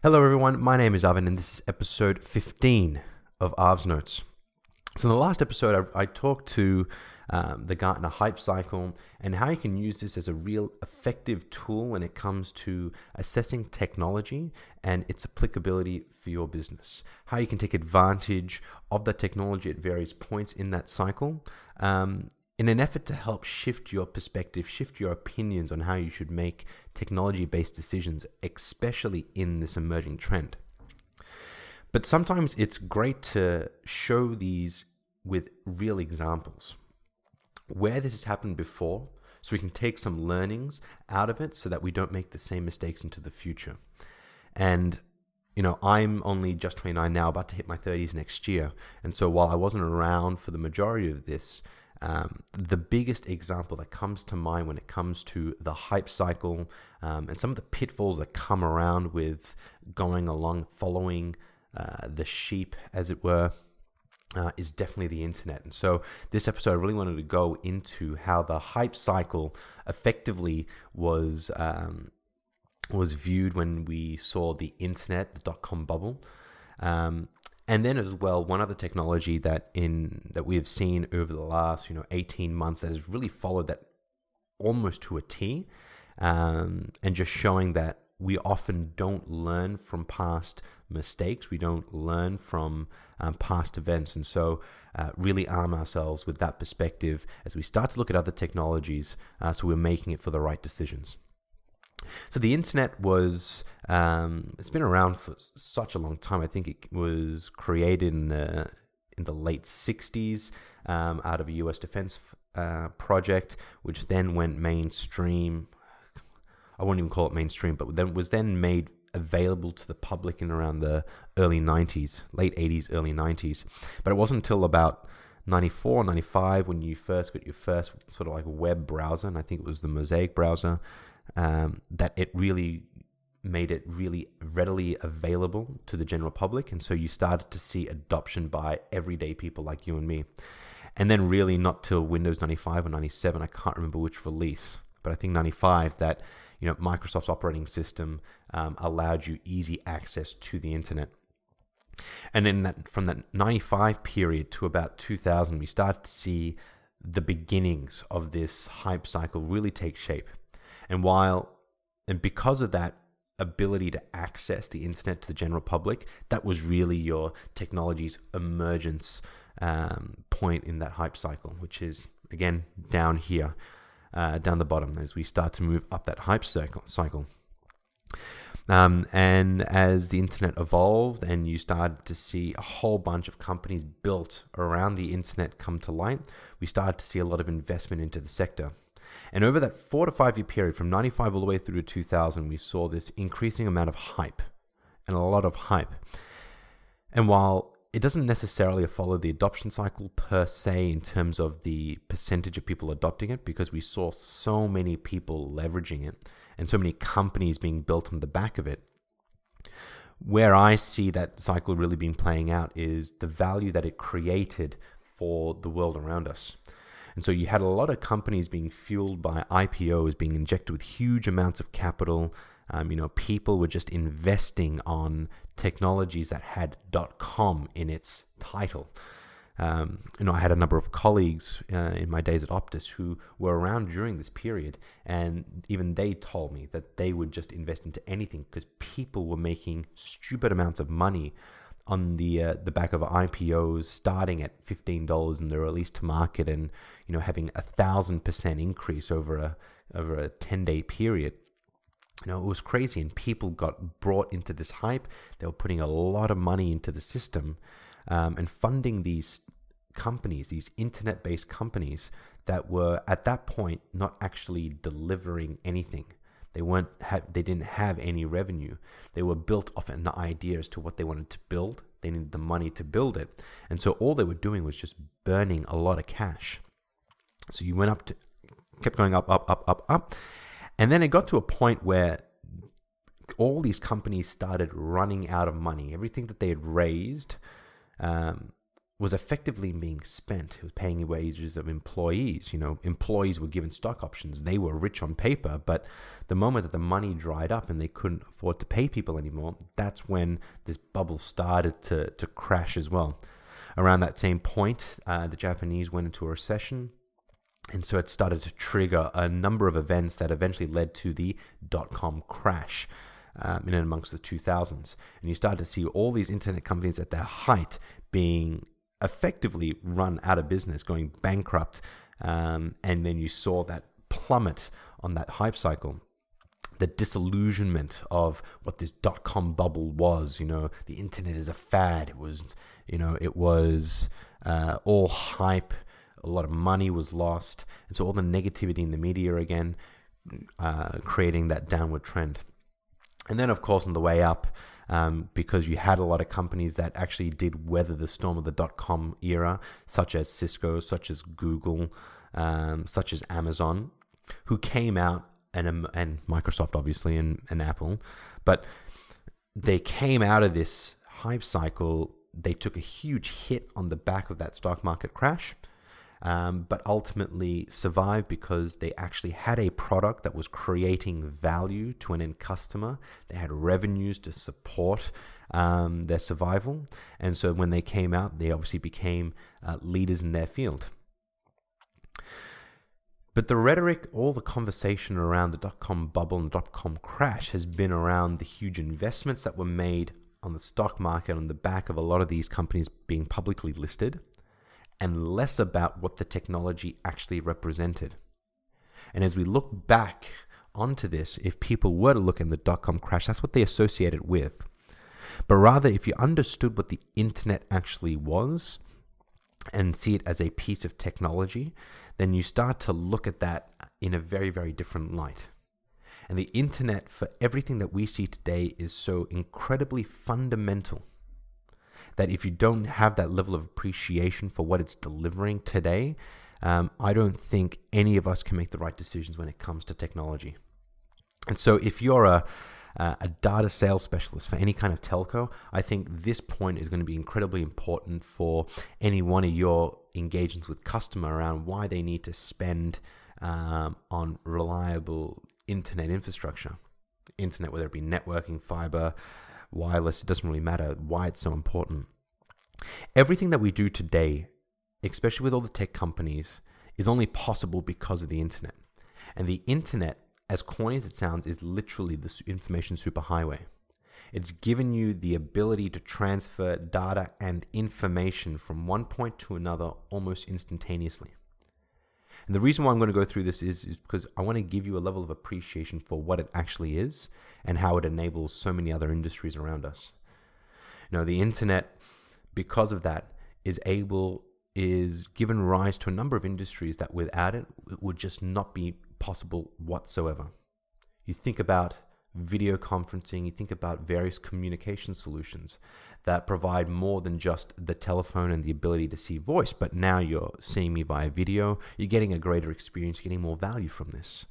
Hello, everyone. My name is Arvin, and this is episode 15 of Arv's Notes. So, in the last episode, I, I talked to um, the Gartner hype cycle and how you can use this as a real effective tool when it comes to assessing technology and its applicability for your business. How you can take advantage of that technology at various points in that cycle. Um, in an effort to help shift your perspective, shift your opinions on how you should make technology based decisions, especially in this emerging trend. But sometimes it's great to show these with real examples where this has happened before so we can take some learnings out of it so that we don't make the same mistakes into the future. And you know, I'm only just 29 now, about to hit my 30s next year. And so while I wasn't around for the majority of this, um, the biggest example that comes to mind when it comes to the hype cycle um, and some of the pitfalls that come around with going along, following uh, the sheep, as it were, uh, is definitely the internet. And so, this episode, I really wanted to go into how the hype cycle effectively was. Um, was viewed when we saw the internet, the dot com bubble, um, and then as well, one other technology that in that we have seen over the last you know 18 months that has really followed that almost to a T, um, and just showing that we often don't learn from past mistakes. We don't learn from um, past events, and so uh, really arm ourselves with that perspective as we start to look at other technologies, uh, so we're making it for the right decisions. So the internet was um, it's been around for such a long time. I think it was created in the in the late '60s um, out of a U.S. defense uh, project, which then went mainstream. I won't even call it mainstream, but then was then made available to the public in around the early 90s, late 80s, early 90s. But it wasn't until about 94, 95 when you first got your first sort of like web browser, and I think it was the Mosaic browser um, that it really made it really readily available to the general public. And so you started to see adoption by everyday people like you and me. And then, really, not till Windows 95 or 97, I can't remember which release, but I think 95 that you know Microsoft's operating system um, allowed you easy access to the internet. And then that, from that 95 period to about 2000, we started to see the beginnings of this hype cycle really take shape. And while, and because of that ability to access the internet to the general public, that was really your technology's emergence um, point in that hype cycle, which is again down here, uh, down the bottom as we start to move up that hype cycle. cycle. Um, and as the internet evolved and you started to see a whole bunch of companies built around the internet come to light, we started to see a lot of investment into the sector. And over that four to five year period, from 95 all the way through to 2000, we saw this increasing amount of hype and a lot of hype. And while it doesn't necessarily follow the adoption cycle per se in terms of the percentage of people adopting it, because we saw so many people leveraging it and so many companies being built on the back of it. Where I see that cycle really being playing out is the value that it created for the world around us. And so you had a lot of companies being fueled by IPOs, being injected with huge amounts of capital. Um, you know, people were just investing on technologies that had .com in its title. Um, you know, I had a number of colleagues uh, in my days at Optus who were around during this period, and even they told me that they would just invest into anything because people were making stupid amounts of money on the uh, the back of IPOs starting at fifteen dollars and they're released to market and you know having a thousand percent increase over a over a ten day period. You know, it was crazy, and people got brought into this hype. They were putting a lot of money into the system um, and funding these companies, these internet based companies that were at that point not actually delivering anything. They weren't ha- they didn't have any revenue. They were built off an idea as to what they wanted to build. They needed the money to build it, and so all they were doing was just burning a lot of cash. So you went up to, kept going up, up, up, up, up, and then it got to a point where all these companies started running out of money. Everything that they had raised um, was effectively being spent. It was paying wages of employees. You know, employees were given stock options. They were rich on paper, but the moment that the money dried up and they couldn't afford to pay people anymore, that's when this bubble started to, to crash as well. Around that same point, uh, the Japanese went into a recession. And so it started to trigger a number of events that eventually led to the dot com crash um, in and amongst the 2000s. And you start to see all these internet companies at their height being effectively run out of business, going bankrupt. Um, and then you saw that plummet on that hype cycle. The disillusionment of what this dot com bubble was, you know, the internet is a fad. It was, you know, it was uh, all hype. A lot of money was lost. And so all the negativity in the media again, uh, creating that downward trend. And then, of course, on the way up, um, because you had a lot of companies that actually did weather the storm of the dot com era, such as Cisco, such as Google, um, such as Amazon, who came out and um, and Microsoft obviously and, and Apple, but they came out of this hype cycle. They took a huge hit on the back of that stock market crash um, but ultimately survived because they actually had a product that was creating value to an end customer. They had revenues to support um, their survival. And so when they came out, they obviously became uh, leaders in their field. But the rhetoric, all the conversation around the dot com bubble and dot com crash has been around the huge investments that were made on the stock market on the back of a lot of these companies being publicly listed and less about what the technology actually represented. And as we look back onto this, if people were to look in the dot com crash, that's what they associate it with. But rather, if you understood what the internet actually was and see it as a piece of technology, then you start to look at that in a very, very different light. And the internet, for everything that we see today, is so incredibly fundamental that if you don't have that level of appreciation for what it's delivering today, um, I don't think any of us can make the right decisions when it comes to technology. And so, if you're a a data sales specialist for any kind of telco, I think this point is going to be incredibly important for any one of your engagements with customer around why they need to spend um, on reliable internet infrastructure. Internet, whether it be networking, fiber, wireless, it doesn't really matter why it's so important. Everything that we do today, especially with all the tech companies, is only possible because of the internet. And the internet, as corny as it sounds, is literally the information superhighway. It's given you the ability to transfer data and information from one point to another almost instantaneously. And the reason why I'm going to go through this is, is because I want to give you a level of appreciation for what it actually is and how it enables so many other industries around us. Know, the internet, because of that, is able is given rise to a number of industries that without it, it would just not be possible whatsoever. You think about video conferencing, you think about various communication solutions that provide more than just the telephone and the ability to see voice, but now you're seeing me via video, you're getting a greater experience, getting more value from this.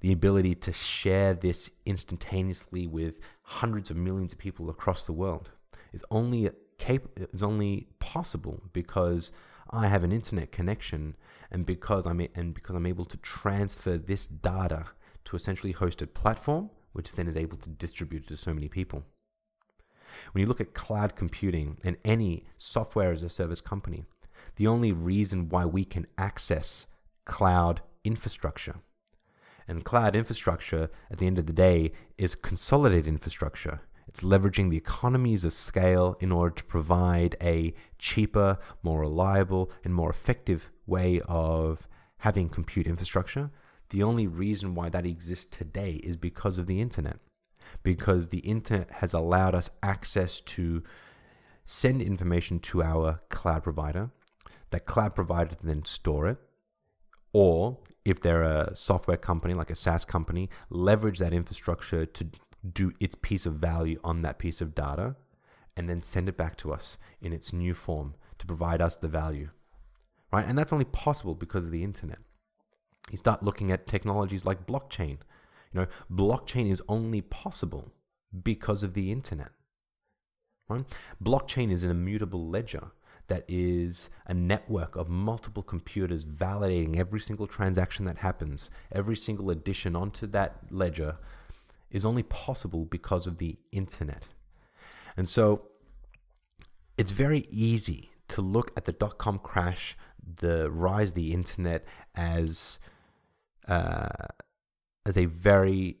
The ability to share this instantaneously with hundreds of millions of people across the world is only cap- is only possible because I have an internet connection and because I'm and because I'm able to transfer this data to essentially hosted platform which then is able to distribute to so many people. When you look at cloud computing and any software as a service company, the only reason why we can access cloud infrastructure and cloud infrastructure at the end of the day is consolidated infrastructure. It's leveraging the economies of scale in order to provide a cheaper, more reliable, and more effective way of having compute infrastructure the only reason why that exists today is because of the internet. Because the internet has allowed us access to send information to our cloud provider. That cloud provider then store it. Or if they're a software company like a SaaS company, leverage that infrastructure to do its piece of value on that piece of data and then send it back to us in its new form to provide us the value. Right? And that's only possible because of the internet. You start looking at technologies like blockchain. You know, blockchain is only possible because of the internet. Right? Blockchain is an immutable ledger that is a network of multiple computers validating every single transaction that happens, every single addition onto that ledger is only possible because of the internet. And so it's very easy to look at the dot com crash, the rise of the internet as uh, as a very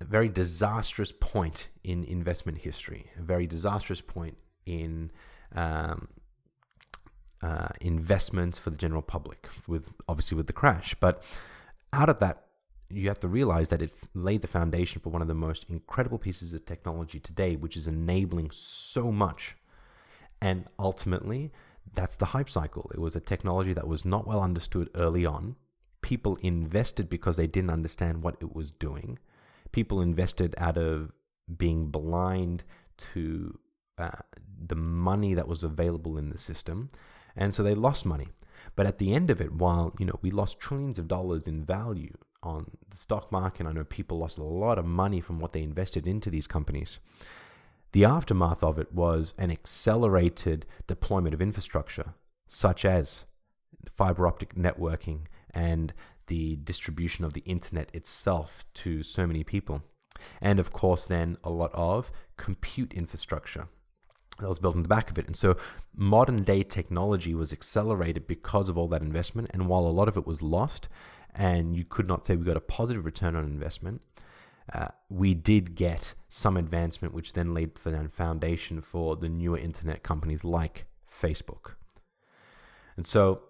very disastrous point in investment history, a very disastrous point in um, uh, for the general public, with obviously with the crash. But out of that, you have to realize that it laid the foundation for one of the most incredible pieces of technology today, which is enabling so much. And ultimately, that's the hype cycle. It was a technology that was not well understood early on. People invested because they didn't understand what it was doing. People invested out of being blind to uh, the money that was available in the system, and so they lost money. But at the end of it, while you know we lost trillions of dollars in value on the stock market, I know people lost a lot of money from what they invested into these companies. The aftermath of it was an accelerated deployment of infrastructure, such as fiber optic networking and the distribution of the internet itself to so many people. And of course, then a lot of compute infrastructure that was built in the back of it. And so modern day technology was accelerated because of all that investment. And while a lot of it was lost, and you could not say we got a positive return on investment, uh, we did get some advancement, which then laid the foundation for the newer internet companies like Facebook. And so,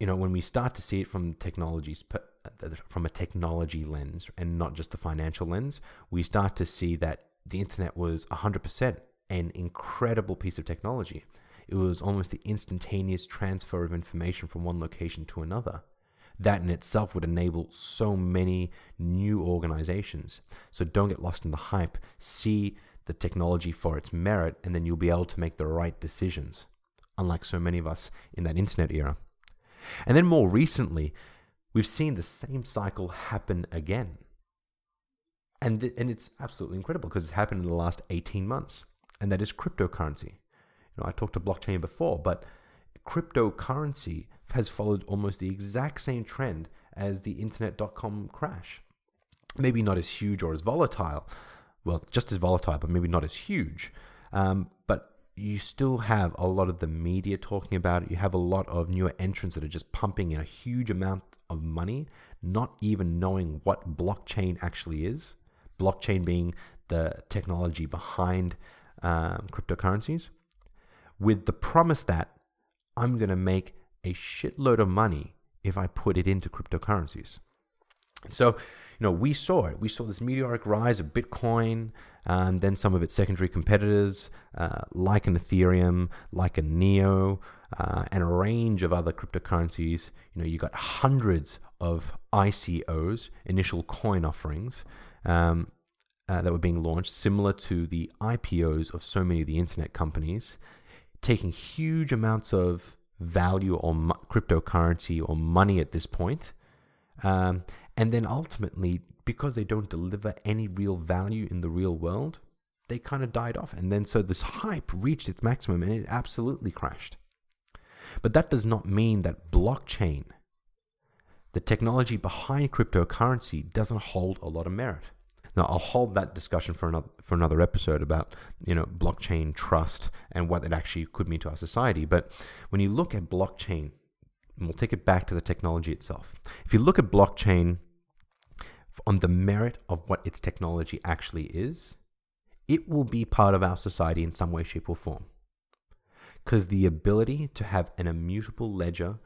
you know, when we start to see it from technologies, uh, from a technology lens and not just the financial lens, we start to see that the internet was 100% an incredible piece of technology. It was almost the instantaneous transfer of information from one location to another. That in itself would enable so many new organizations. So don't get lost in the hype. See the technology for its merit, and then you'll be able to make the right decisions, unlike so many of us in that internet era. And then more recently, we've seen the same cycle happen again. And, th- and it's absolutely incredible because it happened in the last 18 months and that is cryptocurrency. You know, I talked to blockchain before, but cryptocurrency has followed almost the exact same trend as the internet.com crash. Maybe not as huge or as volatile, well, just as volatile, but maybe not as huge. Um, but you still have a lot of the media talking about it. You have a lot of newer entrants that are just pumping in a huge amount of money, not even knowing what blockchain actually is. Blockchain being the technology behind um, cryptocurrencies with the promise that I'm going to make a shitload of money if I put it into cryptocurrencies. So, you know, we saw it. We saw this meteoric rise of Bitcoin, um, then some of its secondary competitors, uh, like an Ethereum, like a Neo, uh, and a range of other cryptocurrencies. You know, you got hundreds of ICOs, initial coin offerings, um, uh, that were being launched, similar to the IPOs of so many of the internet companies, taking huge amounts of value or mo- cryptocurrency or money at this point. Um, and then ultimately, because they don't deliver any real value in the real world, they kind of died off. And then so this hype reached its maximum and it absolutely crashed. But that does not mean that blockchain, the technology behind cryptocurrency, doesn't hold a lot of merit. Now, I'll hold that discussion for another for another episode about you know blockchain trust and what it actually could mean to our society. But when you look at blockchain, and we'll take it back to the technology itself. If you look at blockchain on the merit of what its technology actually is, it will be part of our society in some way, shape, or form. Because the ability to have an immutable ledger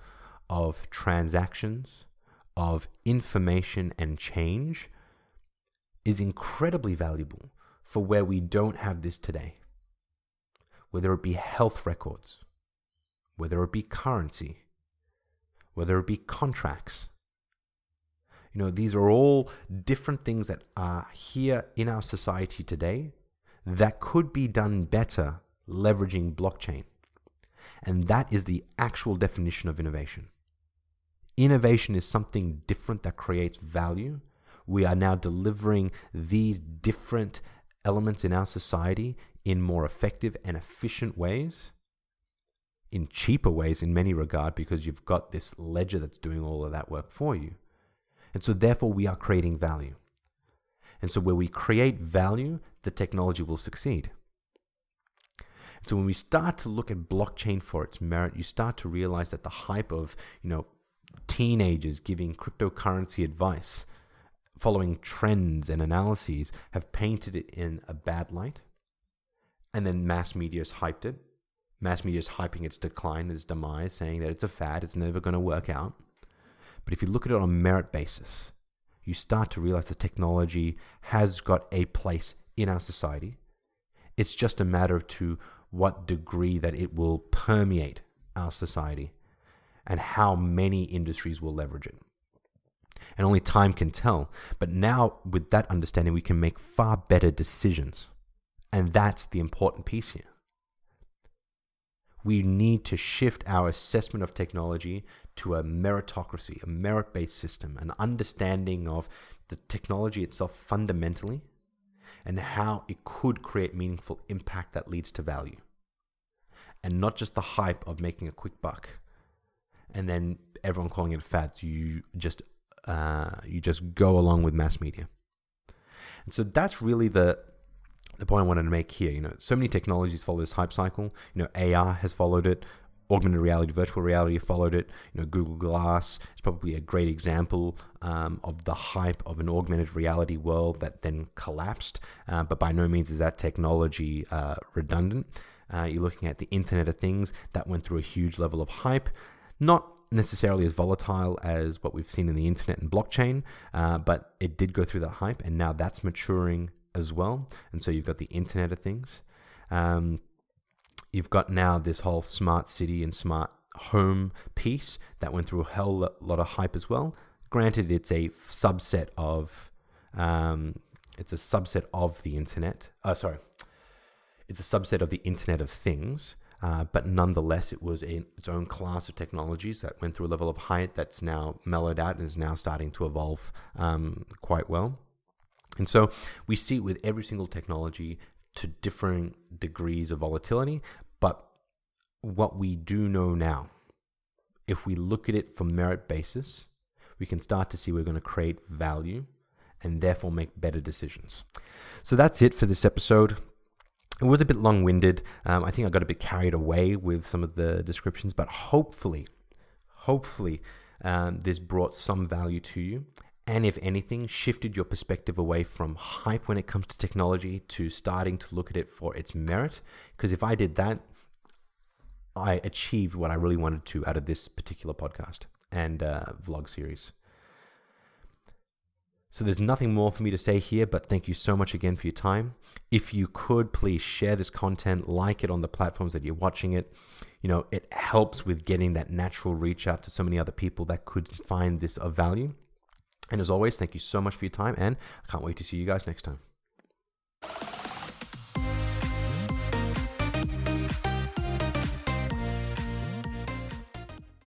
of transactions, of information and change is incredibly valuable for where we don't have this today. Whether it be health records, whether it be currency, whether it be contracts. You know, these are all different things that are here in our society today that could be done better leveraging blockchain. And that is the actual definition of innovation. Innovation is something different that creates value we are now delivering these different elements in our society in more effective and efficient ways. in cheaper ways in many regard because you've got this ledger that's doing all of that work for you. And so therefore we are creating value. And so where we create value, the technology will succeed. So when we start to look at blockchain for its merit, you start to realize that the hype of, you know, teenagers giving cryptocurrency advice, following trends and analyses, have painted it in a bad light. And then mass media has hyped it. Mass media is hyping its decline, its demise, saying that it's a fad, it's never going to work out. But if you look at it on a merit basis, you start to realize the technology has got a place in our society. It's just a matter of to what degree that it will permeate our society and how many industries will leverage it. And only time can tell. But now, with that understanding, we can make far better decisions. And that's the important piece here. We need to shift our assessment of technology to a meritocracy, a merit based system, an understanding of the technology itself fundamentally and how it could create meaningful impact that leads to value. And not just the hype of making a quick buck and then everyone calling it fads. You just uh, you just go along with mass media. And so that's really the the point I wanted to make here. You know, so many technologies follow this hype cycle. You know, AR has followed it. Augmented reality, virtual reality followed it. You know, Google Glass is probably a great example um, of the hype of an augmented reality world that then collapsed. Uh, but by no means is that technology uh, redundant. Uh, you're looking at the Internet of Things that went through a huge level of hype. Not necessarily as volatile as what we've seen in the internet and blockchain, uh, but it did go through that hype, and now that's maturing as well. And so you've got the Internet of Things. Um, you've got now this whole smart city and smart home piece that went through a hell lot of hype as well. Granted, it's a subset of um, it's a subset of the internet. Uh, sorry, it's a subset of the Internet of Things. Uh, but nonetheless, it was its own class of technologies that went through a level of height that's now mellowed out and is now starting to evolve um, quite well. And so we see it with every single technology to differing degrees of volatility. But what we do know now, if we look at it from merit basis, we can start to see we're going to create value and therefore make better decisions. So that's it for this episode. It was a bit long winded. Um, I think I got a bit carried away with some of the descriptions, but hopefully, hopefully, um, this brought some value to you and if anything, shifted your perspective away from hype when it comes to technology to starting to look at it for its merit. Because if I did that, I achieved what I really wanted to out of this particular podcast and uh, vlog series. So there's nothing more for me to say here, but thank you so much again for your time. If you could please share this content, like it on the platforms that you're watching it. You know, it helps with getting that natural reach out to so many other people that could find this of value. And as always, thank you so much for your time, and I can't wait to see you guys next time.